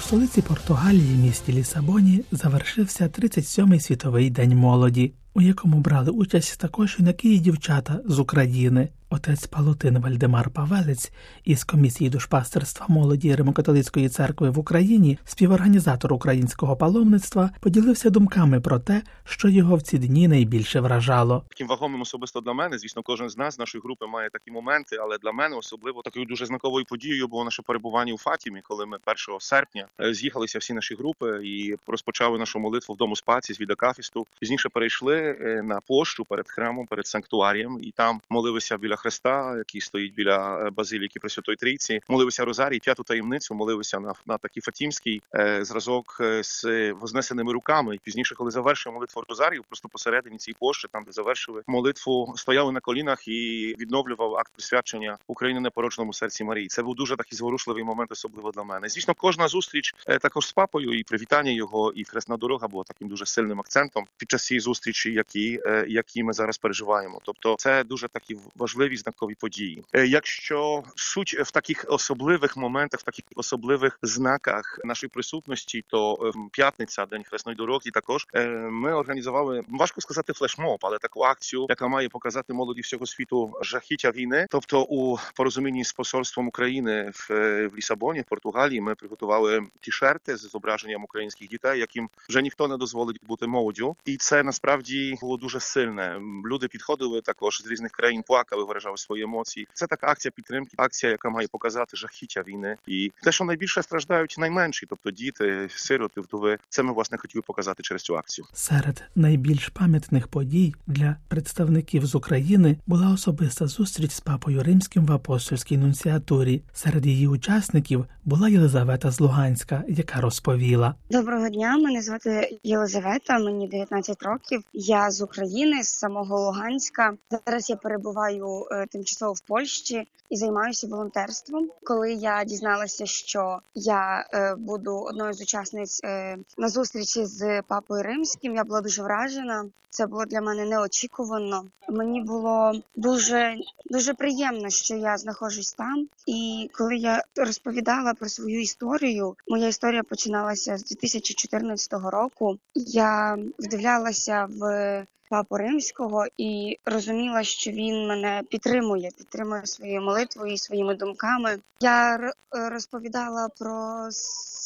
столиці Португалії, місті Лісабоні, завершився 37-й світовий день молоді, у якому брали участь також юнаки і дівчата з України. Отець Палутин Вальдемар Павелець із комісії душпастерства молоді Римокатолицької церкви в Україні, співорганізатор українського паломництва, поділився думками про те, що його в ці дні найбільше вражало. Таким вагомим особисто для мене, звісно, кожен з нас з нашої групи має такі моменти, але для мене особливо такою дуже знаковою подією було наше перебування у Фатімі, коли ми 1 серпня е, з'їхалися всі наші групи і розпочали нашу молитву в дому спаці з від Акафісту. Пізніше перейшли е, на площу перед храмом, перед санктуарієм, і там молилися біля Христа, який стоїть біля е, базиліки Пресвятої Трійці. Молилися Розарій, п'яту таємницю, молилися на на такий фатімський е, зразок е, з вознесеними руками. І пізніше, коли завершив молитву Розарію, просто посередині цієї площі, там де завершили молитву, стояли на колінах і відновлював акт присвячення України непорочному серці Марії. Це був дуже такий зворушливий момент, особливо для мене. Звісно, кожна зустріч е, також з папою і привітання його, і хресна дорога була таким дуже сильним акцентом під час цієї зустрічі, які, е, які ми зараз переживаємо. Тобто, це дуже такі важливі знакові події. Е, Якщо суть в таких особливих моментах, в таких особливих знаках нашої присутності, то е, п'ятниця, день хресної дороги, також е, ми організували важко сказати флешмоб, але таку акцію, яка має показати молоді всього світу жахіття війни. Тобто, у порозумінні з посольством України в, в Лісабоні, в Португалії, ми приготували ті-шерти з зображенням українських дітей, яким вже ніхто не дозволить бути молоддю, і це насправді було дуже сильне. Люди підходили також з різних країн, плакали, виражали свої емоції. Це така акція підтримки, акція, яка має показати жахіття війни, і те, що найбільше страждають найменші, тобто діти, сироти, вдови. Це ми власне хотіли показати через цю акцію. Серед найбільш пам'ятних подій для представників з України була особиста зустріч з папою римським в апостольській нунціатурі. Серед її учасників була Єлизавета з Луганська, яка розповіла. Доброго дня, мене звати Єлизавета, мені 19 років. Я з України, з самого Луганська. Зараз я перебуваю е, тимчасово в Польщі і займаюся волонтерством. Коли я дізналася, що я е, буду одною з учасниць е, на зустрічі з папою римським, я була дуже вражена. Це було для мене неочікувано. Мені було дуже дуже приємно, що я знаходжусь там. І коли я розповідала про свою історію, моя історія починалася з 2014 року. Я вдивлялася в папу римського і розуміла, що він мене підтримує, підтримує своєю молитвою і своїми думками. Я розповідала про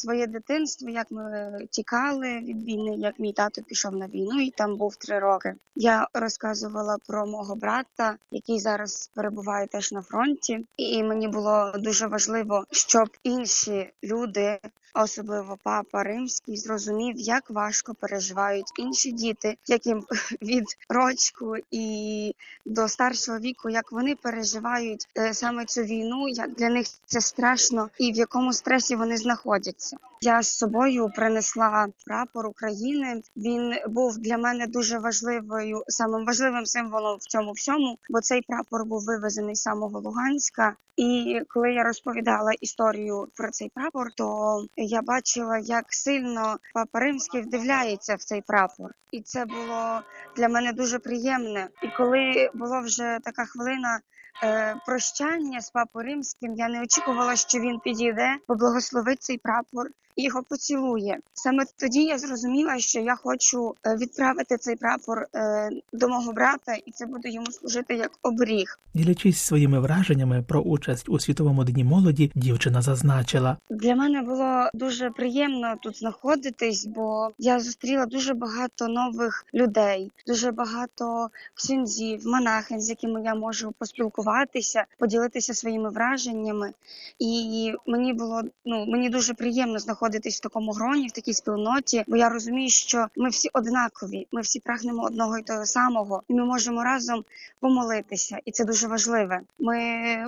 своє дитинство, як ми тікали від війни, як мій тато пішов на війну і там був три роки. Я розказувала про мого брата, який зараз перебуває теж на фронті, і мені було дуже важливо, щоб інші люди. Особливо папа римський зрозумів, як важко переживають інші діти, яким від рочку і до старшого віку, як вони переживають е, саме цю війну, як для них це страшно, і в якому стресі вони знаходяться. Я з собою принесла прапор України. Він був для мене дуже важливою, самим важливим символом в цьому всьому, бо цей прапор був вивезений з самого Луганська. І коли я розповідала історію про цей прапор, то я бачила, як сильно папа римський вдивляється в цей прапор, і це було для мене дуже приємне. І коли була вже така хвилина е, прощання з папою римським, я не очікувала, що він підійде, поблагословить цей прапор його поцілує. Саме тоді я зрозуміла, що я хочу е, відправити цей прапор е, до мого брата, і це буде йому служити як оберіг. Ділячись своїми враженнями про участь у світовому дні молоді, дівчина зазначила. Для мене було дуже приємно тут знаходитись, бо я зустріла дуже багато нових людей, дуже багато ксюнзів, монахинь, з якими я можу поспілкуватися, поділитися своїми враженнями. І мені було ну мені дуже приємно знаходитись в такому гроні, в такій спільноті, бо я розумію, що ми всі однакові, ми всі прагнемо одного і того самого, і ми можемо разом помолитися, і це дуже важливе. Ми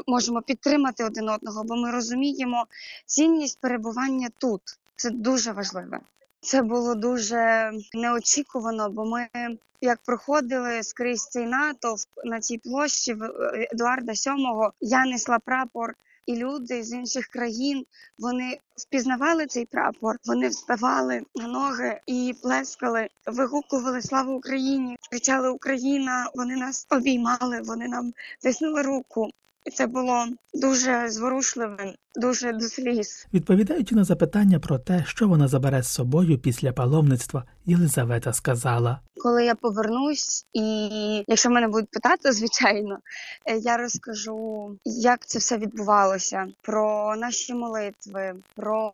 можемо підтримати один одного, бо ми розуміємо цінність перебування тут. Це дуже важливе. Це було дуже неочікувано, бо ми як проходили скрізь цей натовп на цій площі в е, Едуарда VII, я несла прапор, і люди з інших країн вони впізнавали цей прапор. Вони вставали на ноги і плескали, вигукували славу Україні, кричали Україна. Вони нас обіймали, вони нам тиснули руку. І це було дуже зворушливим, дуже до сліз. Відповідаючи на запитання про те, що вона забере з собою після паломництва, Єлизавета сказала: Коли я повернусь, і якщо мене будуть питати, звичайно, е, я розкажу, як це все відбувалося, про наші молитви, про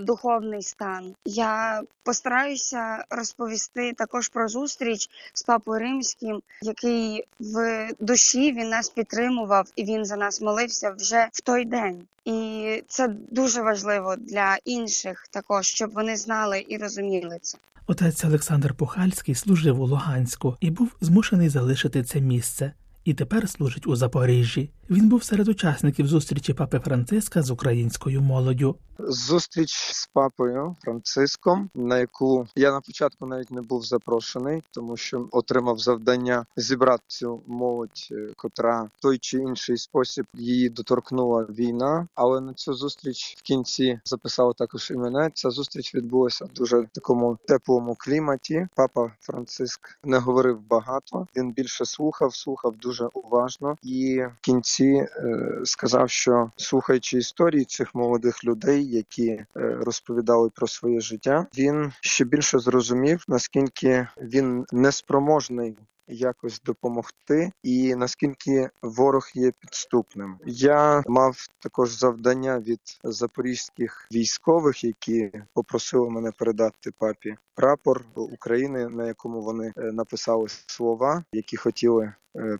духовний стан. Я постараюся розповісти також про зустріч з папою римським, який в душі він нас підтримував і він за нас молився вже в той день. І це дуже важливо для інших, також щоб вони знали і розуміли це. Отець Олександр Пухальський служив у Луганську і був змушений залишити це місце. І тепер служить у Запоріжжі. Він був серед учасників зустрічі папи Франциска з українською молоддю. Зустріч з папою Франциском, на яку я на початку навіть не був запрошений, тому що отримав завдання зібрати цю молодь, е, котра той чи інший спосіб її доторкнула війна. Але на цю зустріч в кінці записав також і мене. Ця зустріч відбулася в дуже такому теплому кліматі. Папа Франциск не говорив багато. Він більше слухав, слухав дуже уважно і в кінці е, сказав, що слухаючи історії цих молодих людей які е, розповідали про своє життя, він ще більше зрозумів, наскільки він неспроможний. Якось допомогти, і наскільки ворог є підступним. Я мав також завдання від запорізьких військових, які попросили мене передати папі прапор України, на якому вони е, написали слова, які хотіли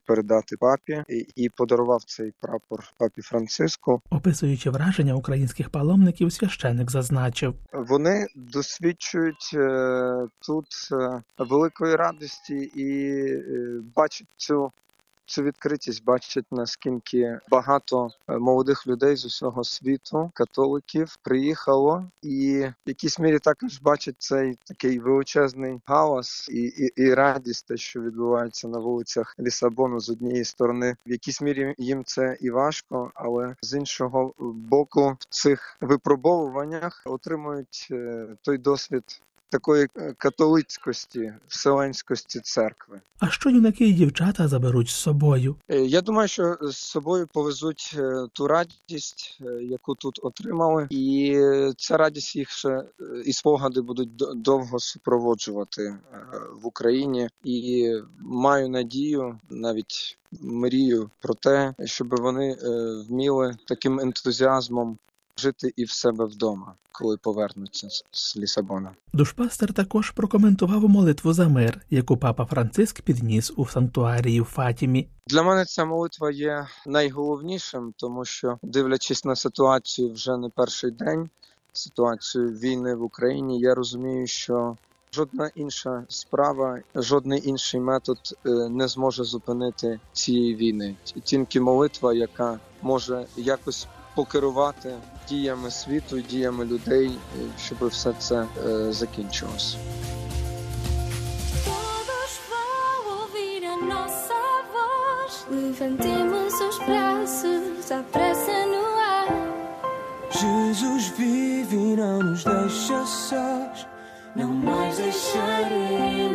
передати папі і подарував цей прапор папі Франциску. Описуючи враження українських паломників, священик зазначив, вони досвідчують е, тут е, великої радості і бачать цю цю відкритість бачать наскільки багато е, молодих людей з усього світу, католиків, приїхало, і в якійсь мірі також бачать цей такий величезний галас і, і, і радість, те, що відбувається на вулицях Лісабону з однієї сторони. В якійсь мірі їм це і важко, але з іншого боку, в цих випробовуваннях отримують е, той досвід такої е, католицькості, вселенськості церкви. А що юнаки і дівчата заберуть з собою? Е, я думаю, що з собою повезуть е, ту радість, яку тут отримали, і ця радість їх ще і спогади будуть довго супроводжувати в Україні. І маю надію, навіть мрію про те, щоб вони вміли таким ентузіазмом жити і в себе вдома, коли повернуться з Лісабона. Душпастер також прокоментував молитву за мир, яку папа Франциск підніс у санктуарії в Фатімі. Для мене ця молитва є найголовнішим, тому що, дивлячись на ситуацію вже не перший день, ситуацію війни в Україні, я розумію, що жодна інша справа, жодний інший метод е, не зможе зупинити цієї війни. Тільки молитва, яка може якось покерувати діями світу, діями людей, щоб все це е, закінчилось. Levantemos os braços, a pressa no ar. Jesus vive e não nos deixa sós, não mais deixaremos de amar.